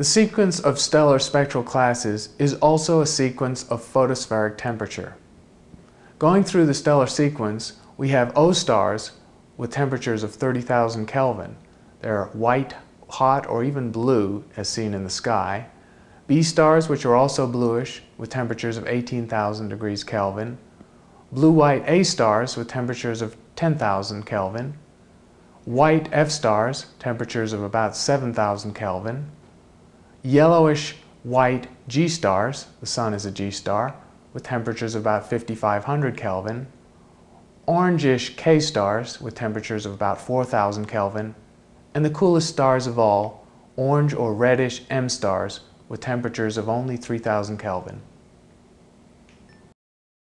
The sequence of stellar spectral classes is also a sequence of photospheric temperature. Going through the stellar sequence, we have O stars with temperatures of 30,000 Kelvin. They're white, hot, or even blue, as seen in the sky. B stars, which are also bluish, with temperatures of 18,000 degrees Kelvin. Blue-white A stars with temperatures of 10,000 Kelvin. White F stars, temperatures of about 7,000 Kelvin. Yellowish white G stars, the Sun is a G star, with temperatures of about 5,500 Kelvin. Orangish K stars with temperatures of about 4,000 Kelvin. And the coolest stars of all, orange or reddish M stars with temperatures of only 3000 Kelvin.